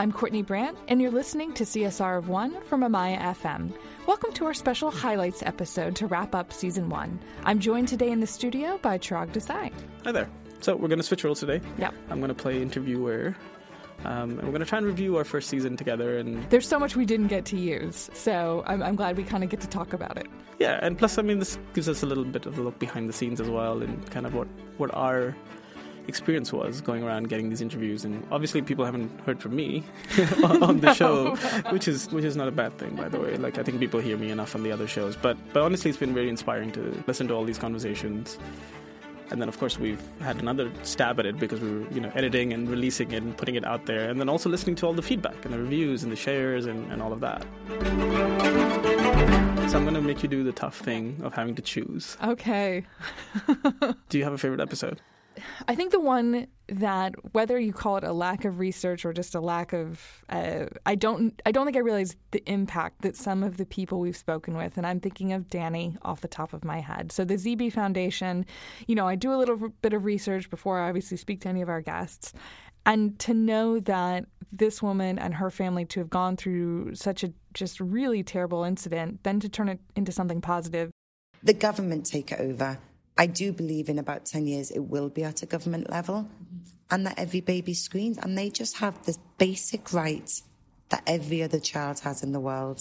I'm Courtney Brandt, and you're listening to CSR of One from Amaya FM. Welcome to our special highlights episode to wrap up season one. I'm joined today in the studio by Chirag Desai. Hi there. So we're going to switch roles today. Yep. I'm going to play interviewer. Um, and we're going to try and review our first season together. And There's so much we didn't get to use, so I'm, I'm glad we kind of get to talk about it. yeah, and plus, I mean, this gives us a little bit of a look behind the scenes as well, and kind of what what our experience was going around getting these interviews. And obviously, people haven't heard from me on the show, which is which is not a bad thing, by the way. Like I think people hear me enough on the other shows, but but honestly, it's been very inspiring to listen to all these conversations. And then, of course, we've had another stab at it because we were, you know, editing and releasing it and putting it out there, and then also listening to all the feedback and the reviews and the shares and, and all of that. So I'm going to make you do the tough thing of having to choose. Okay. Do you have a favorite episode? I think the one that whether you call it a lack of research or just a lack of uh, I don't I don't think I realized the impact that some of the people we've spoken with and I'm thinking of Danny off the top of my head. So the ZB Foundation, you know, I do a little bit of research before I obviously speak to any of our guests. And to know that this woman and her family to have gone through such a just really terrible incident, then to turn it into something positive. the government take over. I do believe in about 10 years it will be at a government level mm-hmm. and that every baby screens and they just have the basic rights that every other child has in the world.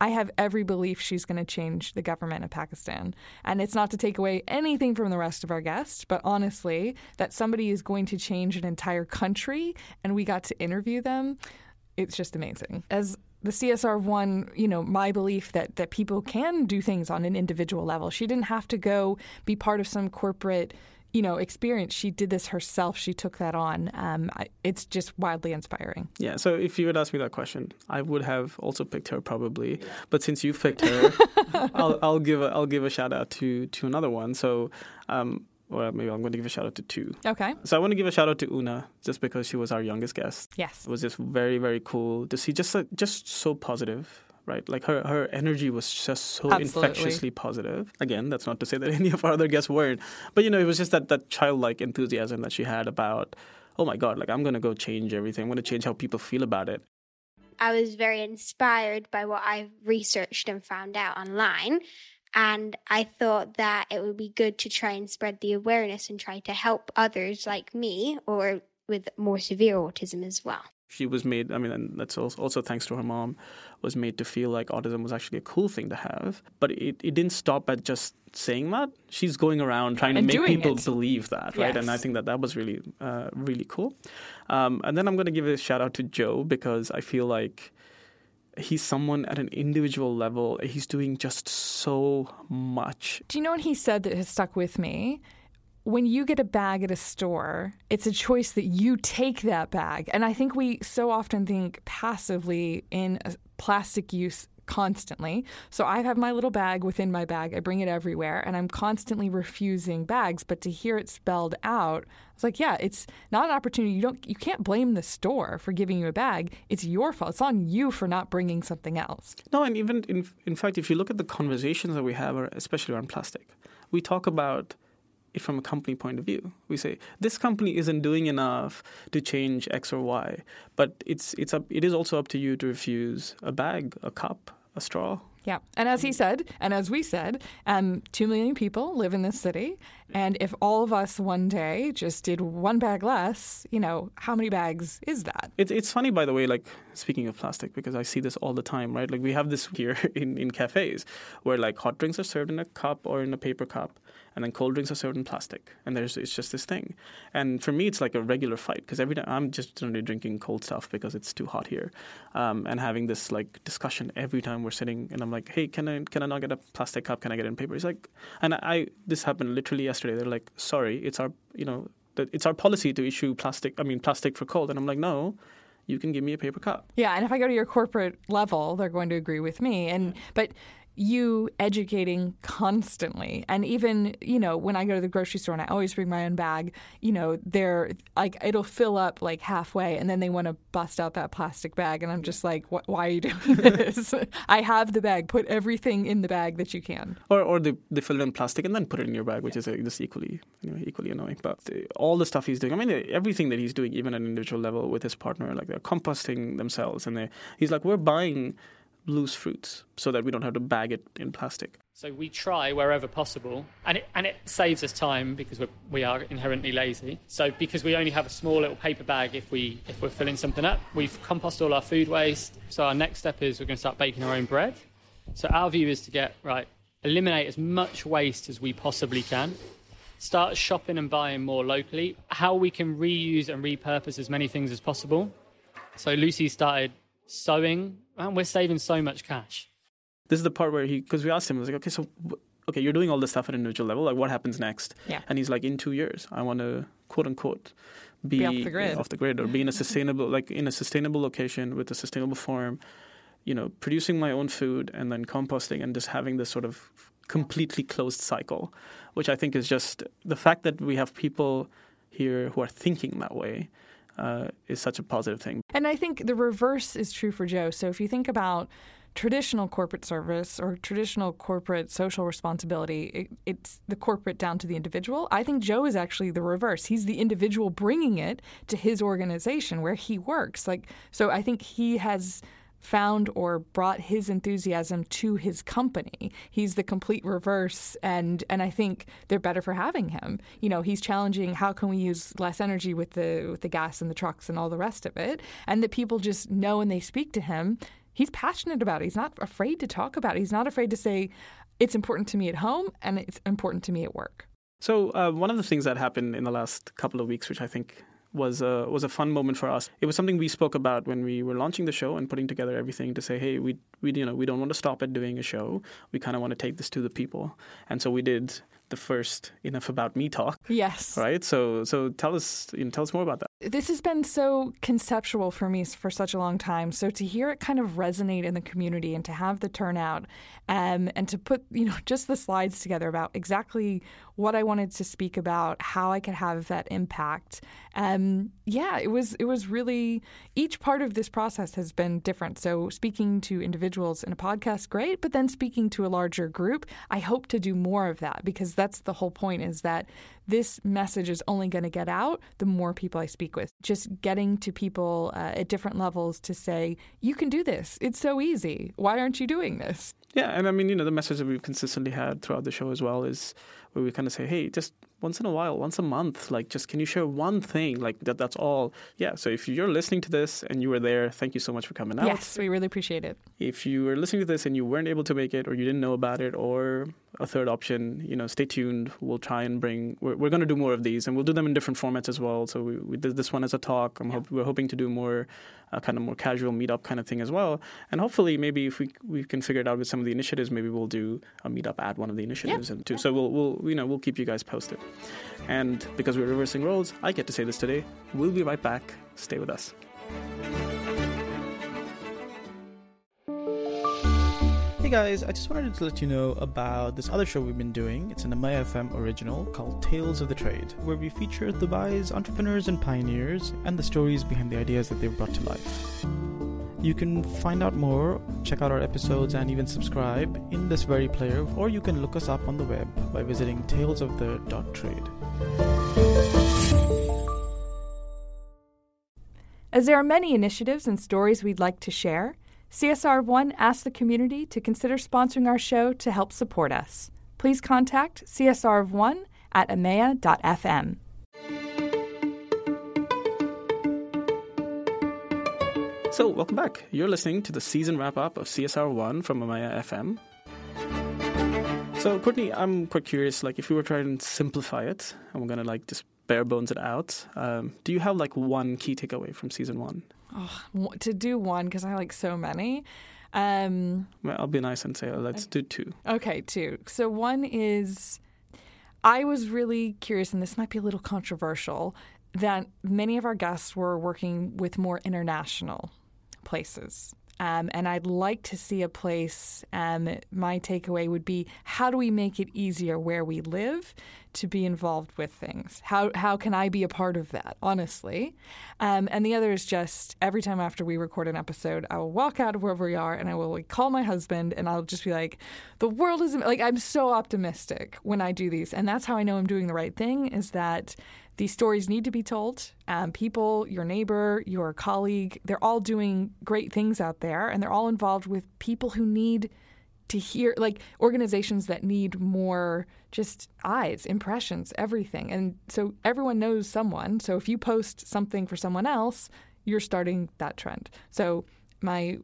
I have every belief she's going to change the government of Pakistan. And it's not to take away anything from the rest of our guests, but honestly, that somebody is going to change an entire country and we got to interview them, it's just amazing. As the CSR one, you know, my belief that that people can do things on an individual level. She didn't have to go be part of some corporate, you know, experience. She did this herself. She took that on. Um, I, it's just wildly inspiring. Yeah, so if you had asked me that question, I would have also picked her probably. But since you picked her, I'll, I'll give a, I'll give a shout out to to another one. So, um, or maybe I'm going to give a shout out to two. Okay. So I want to give a shout out to Una just because she was our youngest guest. Yes. It was just very very cool to see just uh, just so positive. Right, like her, her energy was just so Absolutely. infectiously positive. Again, that's not to say that any of our other guests weren't, but you know, it was just that that childlike enthusiasm that she had about, oh my god, like I'm gonna go change everything. I'm gonna change how people feel about it. I was very inspired by what I researched and found out online. And I thought that it would be good to try and spread the awareness and try to help others like me or with more severe autism as well. she was made i mean and that's also, also thanks to her mom was made to feel like autism was actually a cool thing to have. But it, it didn't stop at just saying that. She's going around trying to make people it. believe that right? And i think that that was really uh, really cool. Um, and then i'm going to give a shout out to joe because i feel like he's someone at an individual level he's doing just so much Do you know what he said that has stuck with me? When you get a bag at a store, it's a choice that you take that bag. And I think we so often think passively in a plastic use constantly. So I have my little bag within my bag. I bring it everywhere and I'm constantly refusing bags, but to hear it spelled out, I was like, yeah, it's not an opportunity. You don't you can't blame the store for giving you a bag. It's your fault. It's on you for not bringing something else. No, and even in in fact, if you look at the conversations that we have, especially around plastic, we talk about it from a company point of view. We say this company isn't doing enough to change X or Y, but it's it's up. It is also up to you to refuse a bag, a cup, a straw. Yeah. And as he said, and as we said, um, two million people live in this city. And if all of us one day just did one bag less, you know, how many bags is that? It's it's funny, by the way. Like speaking of plastic, because I see this all the time, right? Like we have this here in in cafes where like hot drinks are served in a cup or in a paper cup, and then cold drinks are served in plastic, and there's it's just this thing. And for me, it's like a regular fight because every time I'm just generally drinking cold stuff because it's too hot here, um, and having this like discussion every time we're sitting, and I'm like, hey, can I can I not get a plastic cup? Can I get it in paper? He's like, and I this happened literally yesterday. They're like, sorry, it's our you know it's our policy to issue plastic. I mean plastic for cold, and I'm like, no. You can give me a paper cup. Yeah, and if I go to your corporate level, they're going to agree with me. And but you educating constantly. And even you know when i go to the grocery store and i always bring my own bag you know they're like it'll fill up like halfway and then they want to bust out that plastic bag and i'm just like why are you doing this? I have the bag. Put everything in the bag that you can. Or, or they, they fill it in plastic and then put it in your bag which is uh, just equally anyway, equally annoying. But the, all the stuff he's doing i mean everything that he's doing even at an individual level with his partner like they're composting themselves and they he's like we're buying loose fruits so that we don't have to bag it in plastic. So we try wherever possible, and it, and it saves us time because we're, we are inherently lazy. So because we only have a small little paper bag if we if we're filling something up, we've compost all our food waste. So our next step is we're going to start baking our own bread. So our view is to get right, eliminate as much waste as we possibly can. Start shopping and buying more locally. How we can reuse and repurpose as many things as possible. So Lucy started sewing and we're saving so much cash. This is the part where he, because we asked him, I was like, okay, so, okay, you're doing all this stuff at an individual level. Like, what happens next? Yeah. And he's like, in two years, I want to quote unquote be, be off the grid, off the grid, or be in a sustainable, like in a sustainable location with a sustainable farm. You know, producing my own food and then composting and just having this sort of completely closed cycle, which I think is just the fact that we have people here who are thinking that way uh, is such a positive thing. And I think the reverse is true for Joe. So if you think about traditional corporate service or traditional corporate social responsibility, it, it's the corporate down to the individual. I think Joe is actually the reverse. He's the individual bringing it to his organization where he works. Like so, I think he has found or brought his enthusiasm to his company. He's the complete reverse and and I think they're better for having him. You know, he's challenging how can we use less energy with the with the gas and the trucks and all the rest of it and that people just know when they speak to him he's passionate about it. He's not afraid to talk about it. He's not afraid to say it's important to me at home and it's important to me at work. So uh, one of the things that happened in the last couple of weeks, which I think was a was a fun moment for us. It was something we spoke about when we were launching the show and putting together everything to say, hey, we we you know we don't want to stop at doing a show. We kind of want to take this to the people, and so we did the first enough about me talk. Yes. Right. So so tell us you know, tell us more about that. This has been so conceptual for me for such a long time. So to hear it kind of resonate in the community and to have the turnout um, and to put you know just the slides together about exactly what I wanted to speak about, how I could have that impact. Um, yeah, it was it was really each part of this process has been different. So speaking to individuals in a podcast, great, but then speaking to a larger group, I hope to do more of that because that's the whole point is that this message is only going to get out the more people I speak with. Just getting to people uh, at different levels to say, you can do this. It's so easy. Why aren't you doing this? Yeah, and I mean, you know, the message that we've consistently had throughout the show as well is where we kind of say, hey, just once in a while, once a month, like just can you share one thing? Like that that's all. Yeah. So if you're listening to this and you were there, thank you so much for coming out. Yes, we really appreciate it. If you were listening to this and you weren't able to make it or you didn't know about it or a third option, you know, stay tuned. We'll try and bring. We're, we're going to do more of these, and we'll do them in different formats as well. So we, we did this one as a talk. I'm yeah. hope, we're hoping to do more, uh, kind of more casual meetup kind of thing as well. And hopefully, maybe if we we can figure it out with some of the initiatives, maybe we'll do a meetup at one of the initiatives yeah. and too. Yeah. So we'll we'll you know we'll keep you guys posted. And because we're reversing roles, I get to say this today. We'll be right back. Stay with us. Hey guys, I just wanted to let you know about this other show we've been doing. It's an Amaya FM original called Tales of the Trade, where we feature Dubai's entrepreneurs and pioneers and the stories behind the ideas that they've brought to life. You can find out more, check out our episodes, and even subscribe in this very player, or you can look us up on the web by visiting talesofthe.trade. As there are many initiatives and stories we'd like to share, CSR One asks the community to consider sponsoring our show to help support us. Please contact CSR One at amaya.fm. So, welcome back. You're listening to the season wrap up of CSR One from Amaya FM. So, Courtney, I'm quite curious. Like, if we were trying to simplify it, and we're gonna like just bare bones it out, um, do you have like one key takeaway from season one? Oh, to do one because I like so many. Um, well, I'll be nice and say uh, let's do two. Okay, two. So one is I was really curious, and this might be a little controversial, that many of our guests were working with more international places. Um, and I'd like to see a place. Um, my takeaway would be how do we make it easier where we live to be involved with things? How, how can I be a part of that, honestly? Um, and the other is just every time after we record an episode, I will walk out of wherever we are and I will like, call my husband and I'll just be like, the world is like, I'm so optimistic when I do these. And that's how I know I'm doing the right thing is that these stories need to be told. Um, people, your neighbor, your colleague, they're all doing great things out there, and they're all involved with people who need to hear, like organizations that need more just eyes, impressions, everything. And so everyone knows someone. So if you post something for someone else, you're starting that trend. So my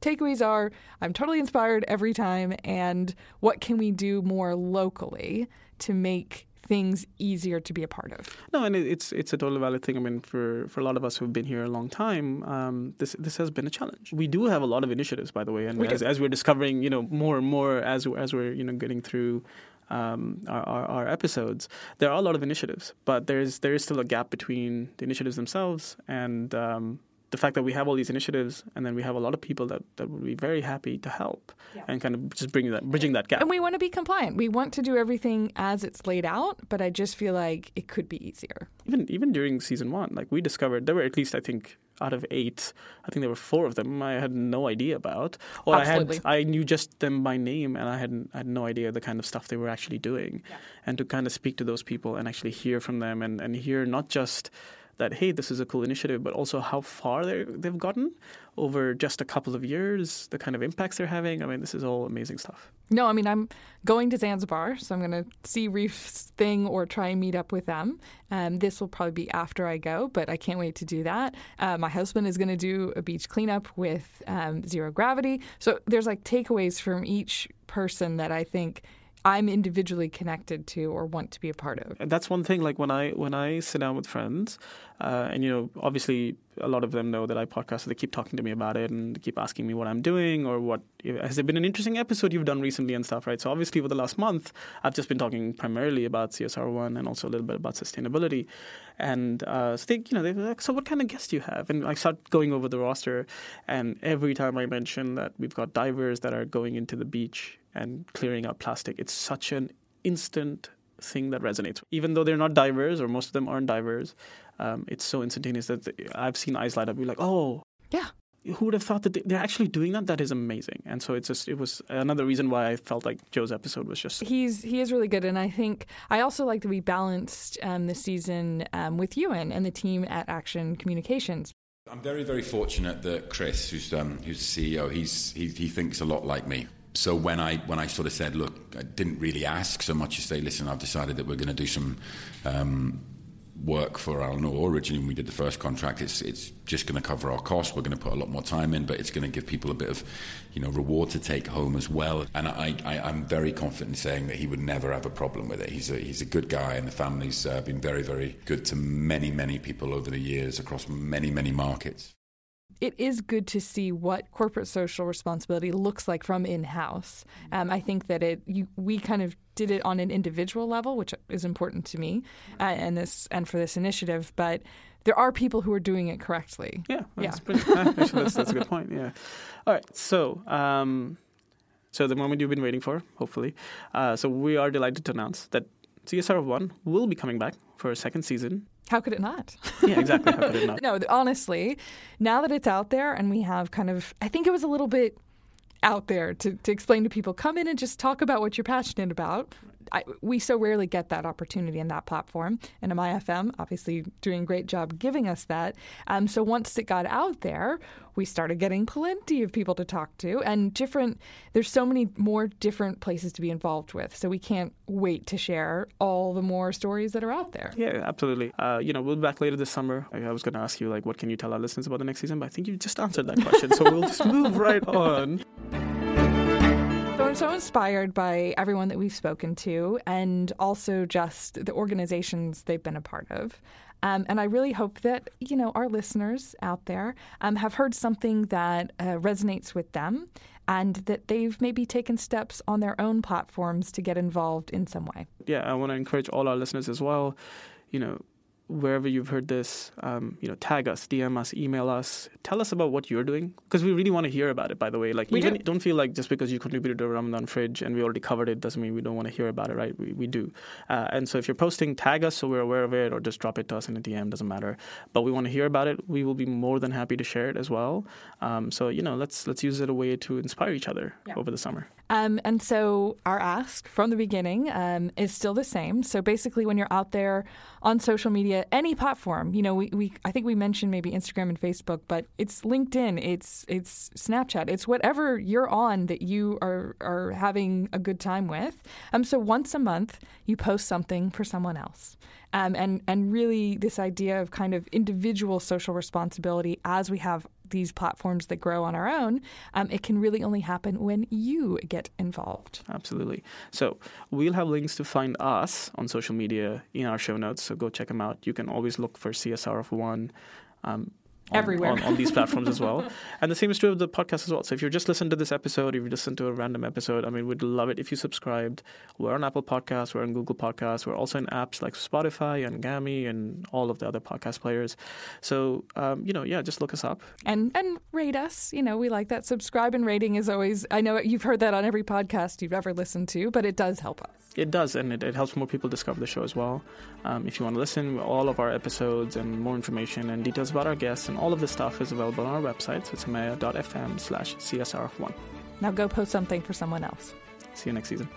takeaways are I'm totally inspired every time, and what can we do more locally to make things easier to be a part of. No, and it's it's a totally valid thing. I mean, for, for a lot of us who've been here a long time, um, this this has been a challenge. We do have a lot of initiatives, by the way, and we as, as, we're discovering, you know, more and more as as we're you know getting through. Um, our, our, our, episodes, there are a lot of initiatives, but there's there is still a gap between the initiatives themselves and um, the fact that we have all these initiatives and then we have a lot of people that, that would be very happy to help yeah. and kind of just bringing that bridging that gap. And we want to be compliant. We want to do everything as it's laid out, but I just feel like it could be easier. Even even during season one, like we discovered there were at least I think out of eight, I think there were four of them I had no idea about. Or Absolutely. I had I knew just them by name and I had I had no idea the kind of stuff they were actually doing. Yeah. And to kind of speak to those people and actually hear from them and, and hear not just that hey, this is a cool initiative, but also how far they've gotten over just a couple of years, the kind of impacts they're having. I mean, this is all amazing stuff. No, I mean, I'm going to Zanzibar, so I'm going to see Reef's thing or try and meet up with them. Um, this will probably be after I go, but I can't wait to do that. Uh, my husband is going to do a beach cleanup with um, zero gravity. So there's like takeaways from each person that I think I'm individually connected to or want to be a part of. And that's one thing. Like when I when I sit down with friends, uh, and you know, obviously a lot of them know that I podcast, so they keep talking to me about it and keep asking me what I'm doing or what has there been an interesting episode you've done recently and stuff, right? So obviously, over the last month, I've just been talking primarily about CSR one and also a little bit about sustainability. And uh, so they, you know, they're like, "So what kind of guests do you have?" And I start going over the roster, and every time I mention that we've got divers that are going into the beach and clearing out plastic. It's such an instant thing that resonates. Even though they're not divers, or most of them aren't divers, um, it's so instantaneous that I've seen eyes light up. Be like, oh, yeah. Who would have thought that they're actually doing that? That is amazing, and so it's just it was another reason why I felt like Joe's episode was just he's he is really good, and I think I also like that we balanced um, this season um, with Ewan and the team at Action Communications. I'm very very fortunate that Chris, who's um, who's the CEO, he's he, he thinks a lot like me so when I when I sort of said, look, I didn't really ask so much as say, listen, I've decided that we're going to do some um, work for Al-Noor. Originally, when we did the first contract, it's it's just going to cover our costs. We're going to put a lot more time in, but it's going to give people a bit of, you know, reward to take home as well. And I, I am very confident in saying that he would never have a problem with it. He's a he's a good guy, and the family's uh, been very very good to many many people over the years across many many markets it is good to see what corporate social responsibility looks like from in-house. Um, I think that it you, we kind of did it on an individual level, which is important to me, uh, and this and for this initiative. But there are people who are doing it correctly. Yeah, that's yeah. Pretty, actually, that's, that's, a good point. Yeah. All right. So. Um, so the moment you've been waiting for, hopefully. Uh, so we are delighted to announce that CSR of One will be coming back for a second season how could it not? yeah, exactly. How could it not? no, honestly, now that it's out there and we have kind of, I think it was a little bit out there to, to explain to people come in and just talk about what you're passionate about. I, we so rarely get that opportunity in that platform. And Amaya FM, obviously, doing a great job giving us that. Um, so once it got out there, we started getting plenty of people to talk to and different there's so many more different places to be involved with. So we can't wait to share all the more stories that are out there. Yeah absolutely. Uh, you know we'll be back later this summer. I was going to ask you like what can you tell our listeners about the next season? But i think you just answered that question. So we'll just move right on I'm so inspired by everyone that we've spoken to and also just the organizations they've been a part of. Um, and I really hope that, you know, our listeners out there um, have heard something that uh, resonates with them and that they've maybe taken steps on their own platforms to get involved in some way. Yeah, I want to encourage all our listeners as well. You know, wherever you've heard this, um, you know, tag us, DM us, email us, tell us about what you're doing because we really want to hear about it. By the way, like we even do. don't feel like just because you contributed to Ramadan Fridge and we already covered it doesn't mean we don't want to hear about it, right? We, we do. Uh, and so if you're posting, tag us so we're aware of it, or just drop it to us in a DM. Doesn't matter. But we want to hear about it. We will be more than happy to share it as well. Um, so you know, let's let's use it a way to inspire each other Yeah. over the summer. Um, and so our ask from the beginning um, is still the same. So basically, when you're out there on social media, any platform, you know, we, we I think we mentioned maybe Instagram and Facebook, but it's LinkedIn, it's it's Snapchat, it's whatever you're on that you are are having a good time with. Um, so once a month, you post something for someone else. Um, and and really, this idea of kind of individual social responsibility as we have these platforms that grow on our own, um, it can really only happen when you get involved. Absolutely. So we'll have links to find us on social media in our show notes. So go check them out. You can always look for CSR of One. Um, on, Everywhere. on, on these platforms as well, and the same is true of the podcast as well. So if you're just listening to this episode, if you listen to a random episode, I mean, we'd love it if you subscribed. We're on Apple Podcasts, we're on Google Podcasts, we're also in apps like Spotify and Anghami and all of the other podcast players. So um, you know, yeah, just look us up. and and rate us. You know, we like that. Subscribe and rating is always. I know you've heard that on every podcast you've ever listened to, but it does help us. It does, and it, it helps more people discover the show as well. Um, if you want to listen, all of our episodes and more information and details about our guests and all of this stuff is available on our website, so it's amaya.fm slash CSR1. Now go post something for someone else. See you next season.